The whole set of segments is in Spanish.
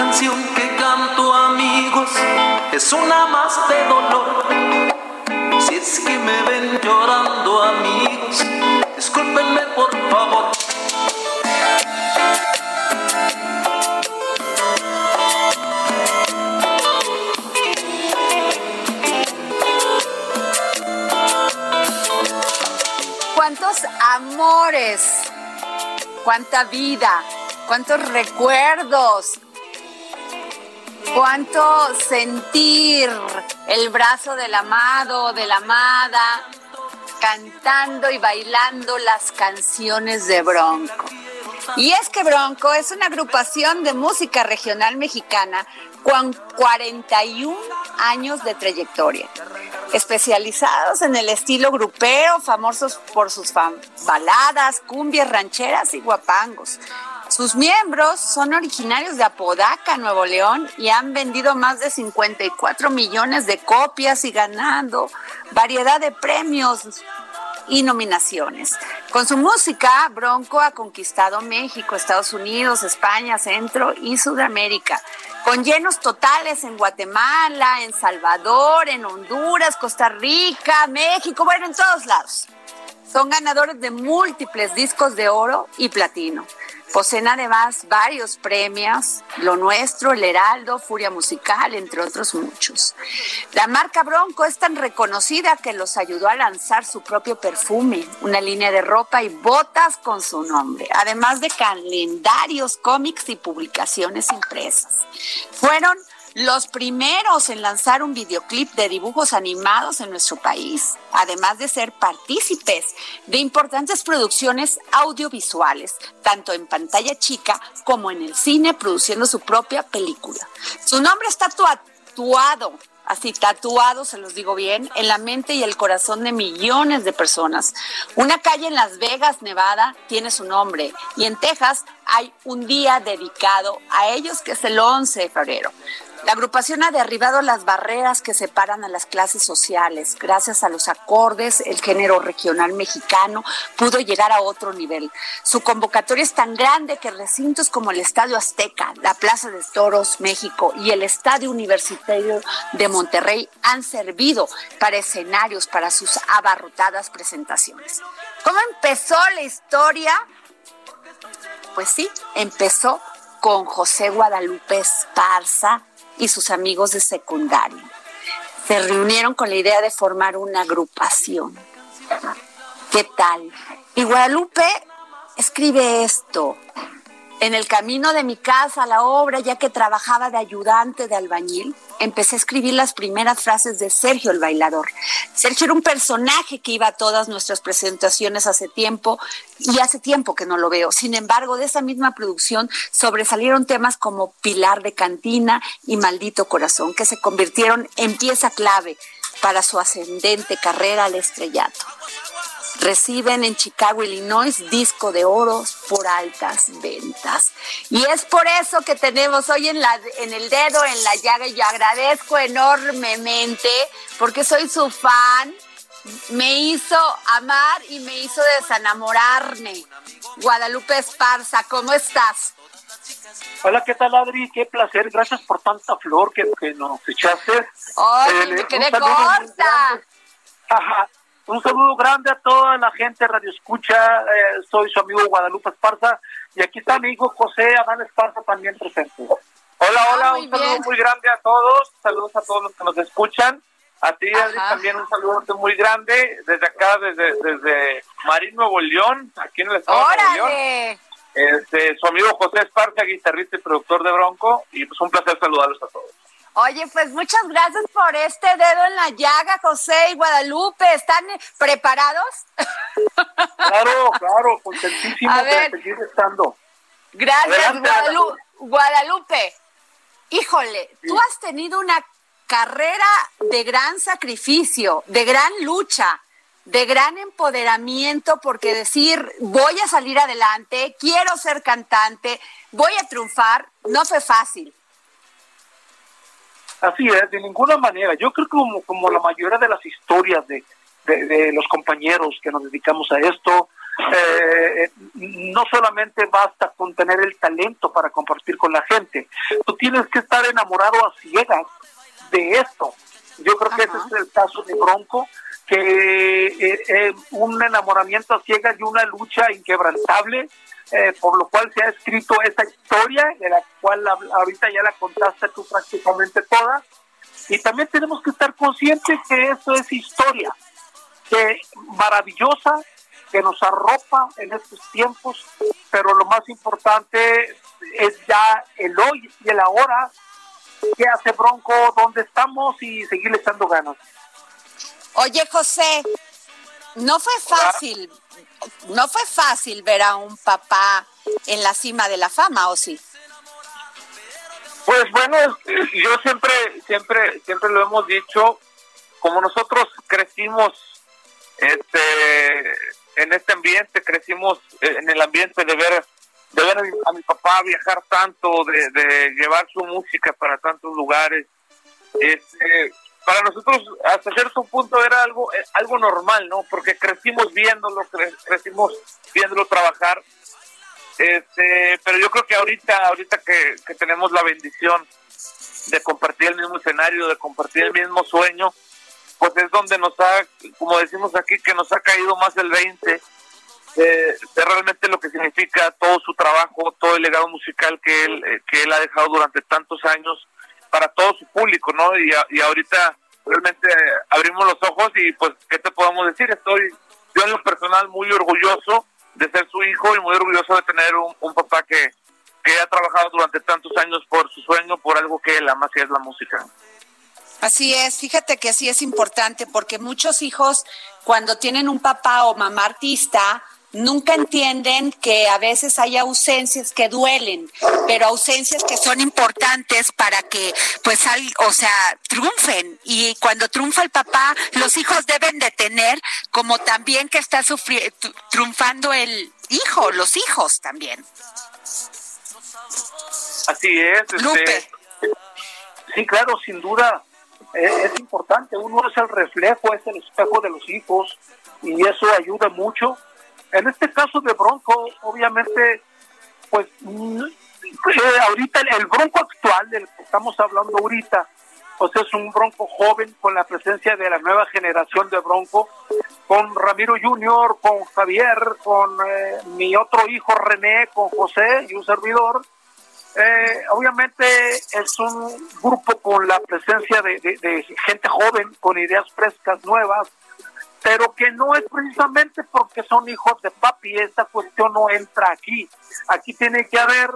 canción que canto, amigos, es una más de dolor. Si es que me ven llorando, amigos, discúlpenme por favor. cuántos amores, cuánta vida, cuántos recuerdos, cuánto sentir el brazo del amado, de la amada, cantando y bailando las canciones de Bronco. Y es que Bronco es una agrupación de música regional mexicana con 41 años de trayectoria especializados en el estilo grupero, famosos por sus baladas, cumbias rancheras y guapangos. Sus miembros son originarios de Apodaca, Nuevo León, y han vendido más de 54 millones de copias y ganando variedad de premios y nominaciones. Con su música, Bronco ha conquistado México, Estados Unidos, España, Centro y Sudamérica, con llenos totales en Guatemala, en Salvador, en Honduras, Costa Rica, México, bueno, en todos lados. Son ganadores de múltiples discos de oro y platino. Poseen además varios premios, Lo Nuestro, El Heraldo, Furia Musical, entre otros muchos. La marca Bronco es tan reconocida que los ayudó a lanzar su propio perfume, una línea de ropa y botas con su nombre, además de calendarios, cómics y publicaciones impresas. Fueron los primeros en lanzar un videoclip de dibujos animados en nuestro país, además de ser partícipes de importantes producciones audiovisuales, tanto en pantalla chica como en el cine, produciendo su propia película. Su nombre está tatuado así tatuado, se los digo bien, en la mente y el corazón de millones de personas. Una calle en Las Vegas, Nevada, tiene su nombre y en Texas hay un día dedicado a ellos que es el 11 de febrero. La agrupación ha derribado las barreras que separan a las clases sociales. Gracias a los acordes, el género regional mexicano pudo llegar a otro nivel. Su convocatoria es tan grande que recintos como el Estadio Azteca, la Plaza de Toros, México y el Estadio Universitario de Monterrey han servido para escenarios para sus abarrotadas presentaciones. ¿Cómo empezó la historia? Pues sí, empezó con José Guadalupe Esparza, y sus amigos de secundaria. Se reunieron con la idea de formar una agrupación. ¿Qué tal? Y Guadalupe escribe esto. En el camino de mi casa a la obra, ya que trabajaba de ayudante de albañil, empecé a escribir las primeras frases de Sergio el bailador. Sergio era un personaje que iba a todas nuestras presentaciones hace tiempo y hace tiempo que no lo veo. Sin embargo, de esa misma producción sobresalieron temas como Pilar de Cantina y Maldito Corazón, que se convirtieron en pieza clave para su ascendente carrera al estrellato reciben en Chicago, Illinois, disco de oro por altas ventas. Y es por eso que tenemos hoy en, la, en el dedo, en la llaga, y yo agradezco enormemente porque soy su fan. Me hizo amar y me hizo desenamorarme. Guadalupe Esparza, ¿cómo estás? Hola, ¿qué tal, Adri? Qué placer. Gracias por tanta flor que, que nos echaste. ¡Ay, me quedé corta! Un saludo grande a toda la gente Radio Escucha. Eh, soy su amigo Guadalupe Esparza. Y aquí está mi hijo José Adán Esparza también presente. Hola, hola, ah, un saludo muy grande a todos, saludos a todos los que nos escuchan. A ti, Adri, también un saludo muy grande desde acá, desde, desde Marín, Nuevo León, aquí en el estado de Nuevo León. Este, su amigo José Esparza, guitarrista y productor de Bronco, y pues un placer saludarlos a todos. Oye, pues muchas gracias por este dedo en la llaga, José y Guadalupe. ¿Están preparados? Claro, claro, contentísimo de seguir estando. Gracias, Guadalupe. Híjole, tú has tenido una carrera de gran sacrificio, de gran lucha, de gran empoderamiento, porque decir, voy a salir adelante, quiero ser cantante, voy a triunfar, no fue fácil. Así es, de ninguna manera. Yo creo que como, como la mayoría de las historias de, de, los compañeros que nos dedicamos a esto, eh, no solamente basta con tener el talento para compartir con la gente, tú tienes que estar enamorado a ciegas de esto. Yo creo que ese es el caso de Bronco, que eh, eh, un enamoramiento a ciegas y una lucha inquebrantable, eh, por lo cual se ha escrito esa historia, de la cual ahorita ya la contaste tú prácticamente toda. Y también tenemos que estar conscientes que esto es historia, que maravillosa, que nos arropa en estos tiempos, pero lo más importante es ya el hoy y el ahora, qué hace Bronco, dónde estamos y seguirle echando ganas. Oye, José, no fue fácil, no fue fácil ver a un papá en la cima de la fama, ¿o sí? Pues bueno, yo siempre, siempre, siempre lo hemos dicho, como nosotros crecimos, este, en este ambiente, crecimos en el ambiente de ver, ver a mi, papá viajar tanto, de, de llevar su música para tantos lugares, este, para nosotros hasta cierto punto era algo eh, algo normal, ¿no? Porque crecimos viéndolo, crecimos viéndolo trabajar. Este, pero yo creo que ahorita ahorita que, que tenemos la bendición de compartir el mismo escenario, de compartir el mismo sueño, pues es donde nos ha, como decimos aquí, que nos ha caído más el 20 de, de, realmente lo que significa todo su trabajo, todo el legado musical que él, eh, que él ha dejado durante tantos años para todo su público, ¿no? Y, ahorita realmente abrimos los ojos y pues, ¿qué te podemos decir? Estoy yo en lo personal muy orgulloso de ser su hijo y muy orgulloso de tener un, papá que, que ha trabajado durante tantos años por su sueño, por algo que él ama, que es la música. Así es, fíjate que sí es importante porque muchos hijos cuando tienen un papá o mamá artista, nunca entienden que a veces hay ausencias que duelen, pero ausencias que son importantes para que, pues, o sea, triunfen. Y cuando triunfa el papá, los hijos deben de tener, como también que está triunfando el hijo, los hijos también. Así es. Este, sí, claro, sin duda. Es, es importante, uno es el reflejo, es el espejo de los hijos y eso ayuda mucho en este caso de Bronco, obviamente, pues mm, eh, ahorita el, Bronco actual del que estamos hablando ahorita, pues es un Bronco joven con la presencia de la nueva generación de Bronco, con Ramiro Junior, con Javier, con eh, mi otro hijo René, con José y un servidor. Eh, obviamente es un grupo con la presencia de gente joven, con ideas frescas, nuevas, pero que no es precisamente porque son hijos de papi, esta cuestión no entra aquí. Aquí tiene que haber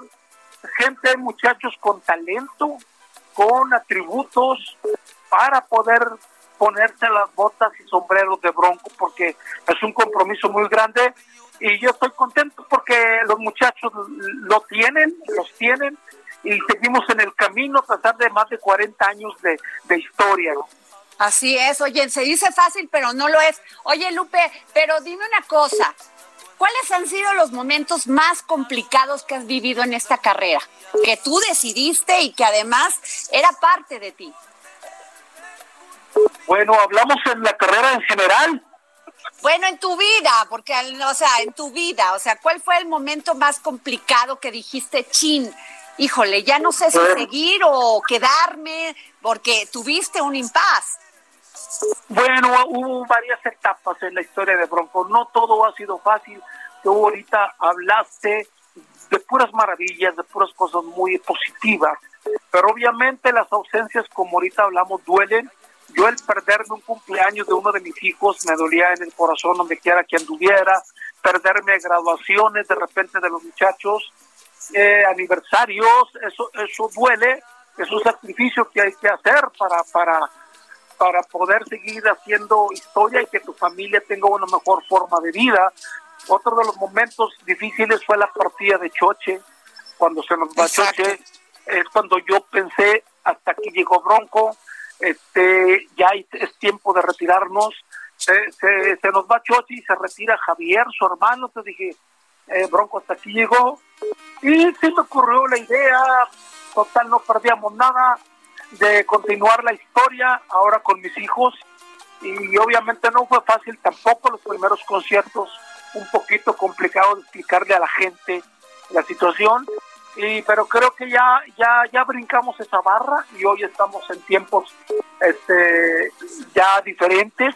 gente, muchachos con talento, con atributos para poder ponerse las botas y sombreros de bronco, porque es un compromiso muy grande y yo estoy contento porque los muchachos lo tienen, los tienen y seguimos en el camino a pesar de más de 40 años de, de historia. Así es, oye, se dice fácil, pero no lo es. Oye, Lupe, pero dime una cosa, ¿cuáles han sido los momentos más complicados que has vivido en esta carrera? Que tú decidiste y que además era parte de ti. Bueno, hablamos en la carrera en general. Bueno, en tu vida, porque, o sea, en tu vida, o sea, ¿cuál fue el momento más complicado que dijiste, chin, híjole, ya no sé si seguir o quedarme, porque tuviste un impas? Bueno, hubo varias etapas en la historia de Bronco. No todo ha sido fácil. Tú ahorita hablaste de puras maravillas, de puras cosas muy positivas. pero obviamente las ausencias, como ahorita hablamos, duelen. Yo el perderme un cumpleaños de uno de mis hijos me dolía en el corazón donde quiera que anduviera, perderme graduaciones de repente de los muchachos, eh, aniversarios, eso, eso duele, es un sacrificio que hay que hacer para, para, para poder seguir haciendo historia y que tu familia tenga una mejor forma de vida. Otro de los momentos difíciles fue la partida de Choche, cuando se nos va Choche, es cuando yo pensé, hasta aquí llegó Bronco, este, ya es tiempo de retirarnos, se, se, se nos va Choche y se retira Javier, su hermano, te dije, eh, Bronco hasta aquí llegó, y se me ocurrió la idea, total no perdíamos nada, de continuar la historia ahora con mis hijos, y obviamente no fue fácil tampoco los primeros conciertos, un poquito complicado de explicarle a la gente la situación, y pero creo que ya ya ya brincamos esa barra y hoy estamos en tiempos este ya diferentes.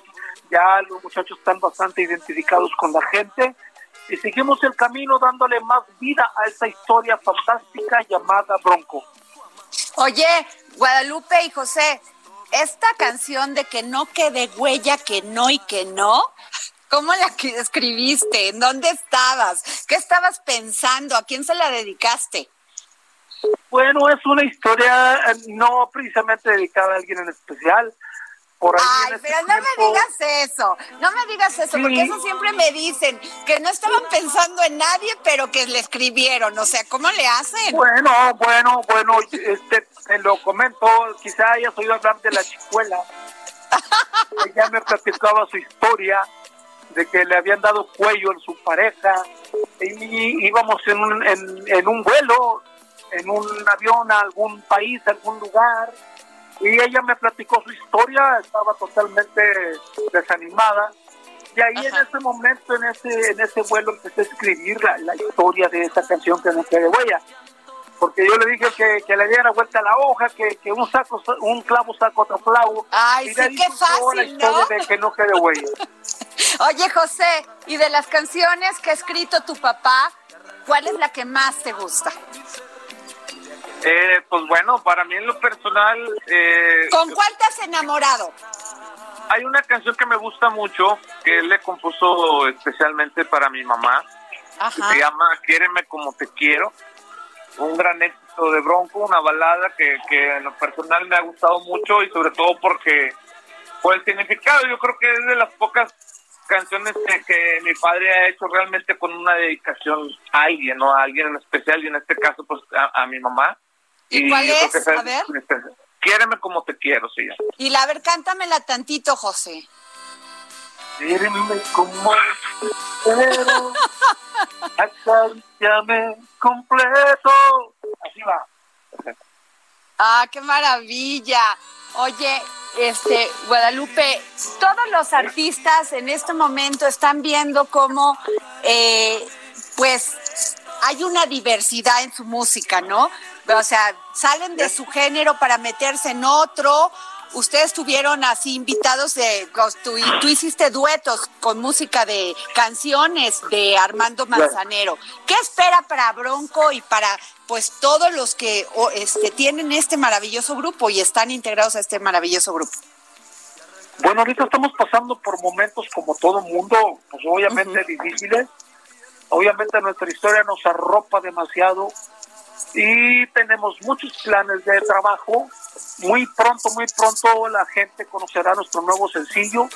Ya los muchachos están bastante identificados con la gente. Y seguimos el camino dándole más vida a esta historia fantástica llamada Bronco. Oye, Guadalupe y José, esta canción de que no quede huella, que no y que no, ¿cómo la escribiste? ¿En dónde estabas? ¿Qué estabas pensando? ¿A quién se la dedicaste? Bueno, es una historia eh, no precisamente dedicada a alguien en especial. Por ahí Ay, pero no me digas eso, no me digas eso, porque eso siempre me dicen, que no estaban pensando en nadie, pero que le escribieron, o sea, ¿cómo le hacen? Bueno, bueno, bueno, este, te lo comento, quizá hayas oído hablar de la chicuela. Ella me platicaba su historia de que le habían dado cuello en su pareja y íbamos en un, en, en un vuelo, en un avión a algún país, a algún lugar y ella me platicó su historia, estaba totalmente desanimada. Y ahí en ese momento, en ese, en ese vuelo, empecé a escribir la, la historia de esa canción que no quede huella. Porque yo le dije que, que le diera vuelta a la hoja, que, que un saco, un clavo saca otro clavo. Ay, y sí, qué fácil, la historia ¿no? de que no quede huella. Oye, José, y de las canciones que ha escrito tu papá, ¿cuál es la que más te gusta? Eh, pues bueno, para mí en lo personal... Eh, ¿Con cuál te has enamorado? Hay una canción que me gusta mucho, que él le compuso especialmente para mi mamá, que se llama Quiéreme como te quiero. Un gran éxito de Bronco, una balada que, que en lo personal me ha gustado mucho y sobre todo porque por el significado, yo creo que es de las pocas canciones que, que, mi padre ha hecho realmente con una dedicación a alguien, ¿no? A alguien en especial y en este caso pues a, a mi mamá. ¿Y, ¿Y cuál es? A ver. Quiéreme como te quiero, sí. Y la, a ver, cántamela tantito, José. Quiéreme como te quiero, acaríciame completo. Así va. Ah, qué maravilla. Oye, este, Guadalupe, todos los artistas en este momento están viendo cómo, eh, pues, hay una diversidad en su música, ¿no? O sea, salen de su género para meterse en otro. Ustedes tuvieron así invitados de, tú, tú hiciste duetos con música de canciones de Armando Manzanero. ¿Qué espera para Bronco y para pues todos los que o, este, tienen este maravilloso grupo y están integrados a este maravilloso grupo? Bueno, ahorita estamos pasando por momentos como todo mundo, pues obviamente uh -huh. difíciles. Obviamente nuestra historia nos arropa demasiado y tenemos muchos planes de trabajo. Muy pronto, muy pronto la gente conocerá nuestro nuevo sencillo.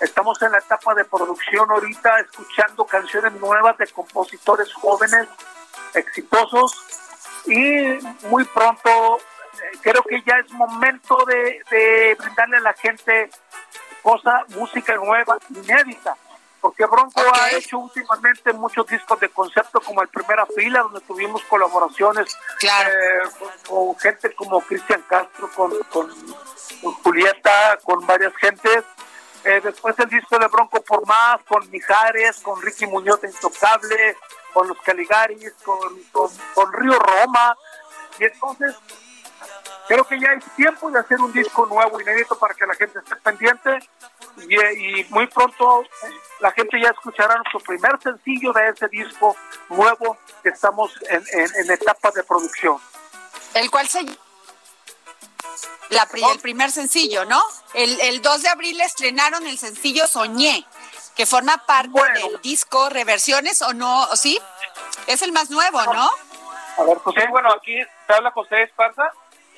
Estamos en la etapa de producción ahorita, escuchando canciones nuevas de compositores jóvenes, exitosos. Y muy pronto eh, creo que ya es momento de, de brindarle a la gente cosa, música nueva, inédita porque Bronco okay. ha hecho últimamente muchos discos de concepto como el Primera Fila, donde tuvimos colaboraciones claro. eh, con, con, gente como Cristian Castro, con, con, con, Julieta, con varias gentes. Eh, después el disco de Bronco por Más, con Mijares, con Ricky Muñoz de Intocable, con los Caligaris, con, con Río Roma. Y entonces creo que ya es tiempo de hacer un disco nuevo, inédito, para que la gente esté pendiente. Y, y, muy pronto la gente ya escuchará nuestro primer sencillo de ese disco nuevo que estamos en, en, en etapa de producción. El cual se la, el primer sencillo, ¿no? El, el 2 de abril estrenaron el sencillo Soñé, que forma parte del disco Reversiones, ¿o no? ¿O ¿Sí? Es el más nuevo, ¿no? A ver, José, bueno, aquí te habla José Esparza.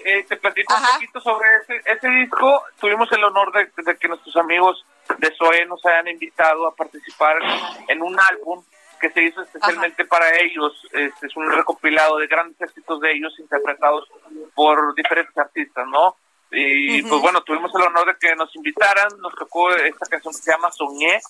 Eh, te platico un poquito sobre ese, ese disco. Tuvimos el honor de, que nuestros amigos de SOE nos hayan invitado a participar en un álbum que se hizo especialmente para ellos. Este es un recopilado de grandes éxitos de ellos interpretados por diferentes artistas, ¿no? Y pues bueno, tuvimos el honor de que nos invitaran, nos tocó esta canción que se llama Soñé,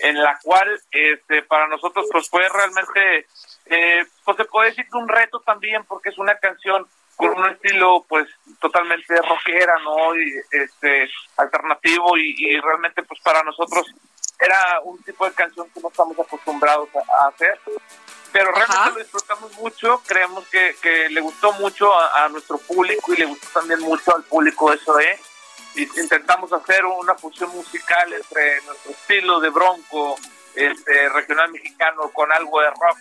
en la cual este para nosotros pues fue realmente eh, pues se puede decir que un reto también porque es una canción con un estilo pues totalmente rockera no y este alternativo y, realmente pues para nosotros era un tipo de canción que no estamos acostumbrados a, hacer pero realmente lo disfrutamos mucho creemos que, que le gustó mucho a, nuestro público y le gustó también mucho al público eso de intentamos hacer una fusión musical entre nuestro estilo de bronco este, regional mexicano con algo de rock.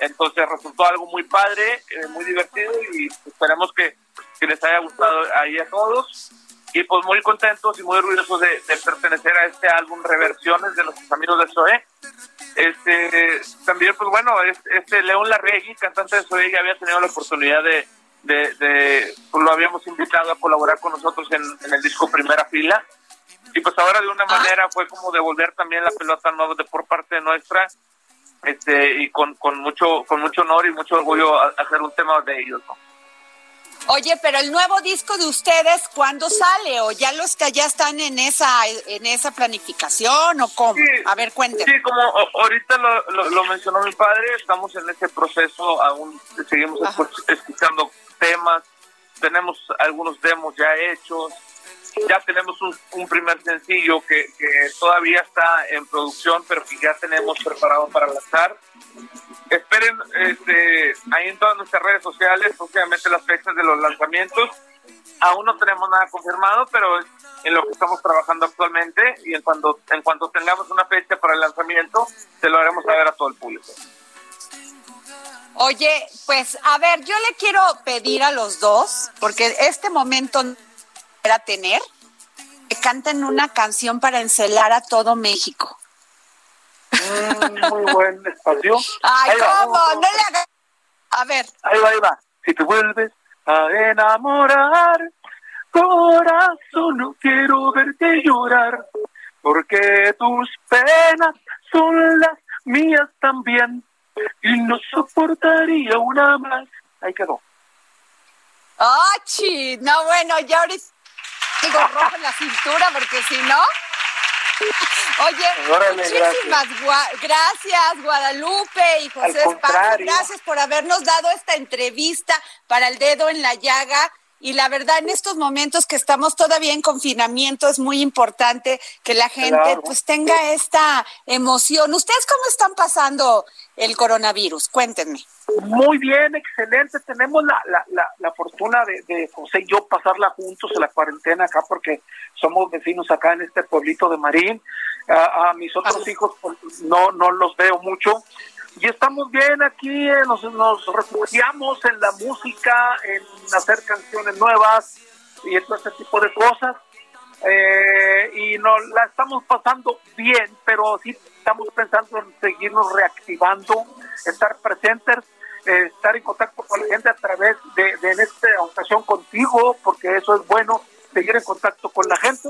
Entonces resultó algo muy padre, eh, muy divertido y esperamos que, les haya gustado ahí a todos. Y pues muy contentos y muy orgullosos de, pertenecer a este álbum Reversiones de nuestros amigos de Zoe. Este, también, pues bueno, este León Larregui, cantante de Zoe, ya había tenido la oportunidad de, de, pues lo habíamos invitado a colaborar con nosotros en, el disco Primera Fila. Y pues ahora de una ah. manera fue como devolver también la pelota nueva de por parte nuestra este y con, con mucho con mucho honor y mucho orgullo hacer un tema de ellos. Oye, pero el nuevo disco de ustedes, ¿cuándo sale? ¿O ya los que ya están en esa en esa planificación o cómo? a ver, cuénteme. Sí, como ahorita lo, lo, mencionó mi padre, estamos en ese proceso, aún seguimos escuchando temas, tenemos algunos demos ya hechos, ya tenemos un, primer sencillo que, todavía está en producción, pero que ya tenemos preparado para lanzar. Esperen este, ahí en todas nuestras redes sociales, obviamente las fechas de los lanzamientos. Aún no tenemos nada confirmado, pero en lo que estamos trabajando actualmente y en cuando en cuanto tengamos una fecha para el lanzamiento, se lo haremos saber a todo el público. Oye, pues a ver, yo le quiero pedir a los dos, porque este momento era tener, que canten una canción para encelar a todo México. Mm, muy buen espacio. Ay, ¿cómo? no le hagas. A ver. Ahí va, ahí va. Si te vuelves a enamorar, corazón, no quiero verte llorar, porque tus penas son las mías también y no soportaría una más. Ahí quedó. ¡Ah, No, bueno, ya ahorita digo rojo en la cintura porque si no. Oye, muchísimas gracias. Guadalupe y José Esparza. Gracias por habernos dado esta entrevista para el dedo en la llaga y la verdad en estos momentos que estamos todavía en confinamiento es muy importante que la gente pues tenga esta emoción. ¿Ustedes cómo están pasando el coronavirus? Cuéntenme. Muy bien, excelente. Tenemos la, la, la, fortuna de, de, José y yo pasarla juntos en la cuarentena acá porque somos vecinos acá en este pueblito de Marín. A, mis otros hijos pues, no, no los veo mucho y estamos bien aquí, eh, nos, nos refugiamos en la música, en hacer canciones nuevas y todo ese tipo de cosas. Eh, y nos la estamos pasando bien, pero sí estamos pensando en seguirnos reactivando, estar presentes, eh, estar en contacto con la gente a través de, de en esta ocasión contigo, porque eso es bueno, seguir en contacto con la gente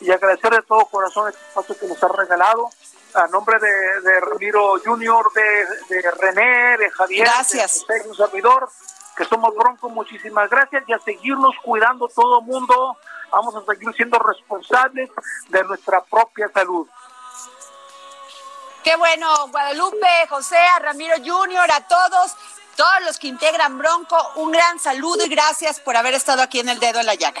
y agradecer de todo corazón este espacio que nos ha regalado a nombre de, de Ramiro Junior, de, de, René, de Javier, gracias. de, un servidor, que somos Bronco, muchísimas gracias y a seguirnos cuidando todo mundo. Vamos a seguir siendo responsables de nuestra propia salud. Qué bueno, Guadalupe, José, a Ramiro Junior, a todos, todos los que integran Bronco, un gran saludo y gracias por haber estado aquí en el dedo en la llaga.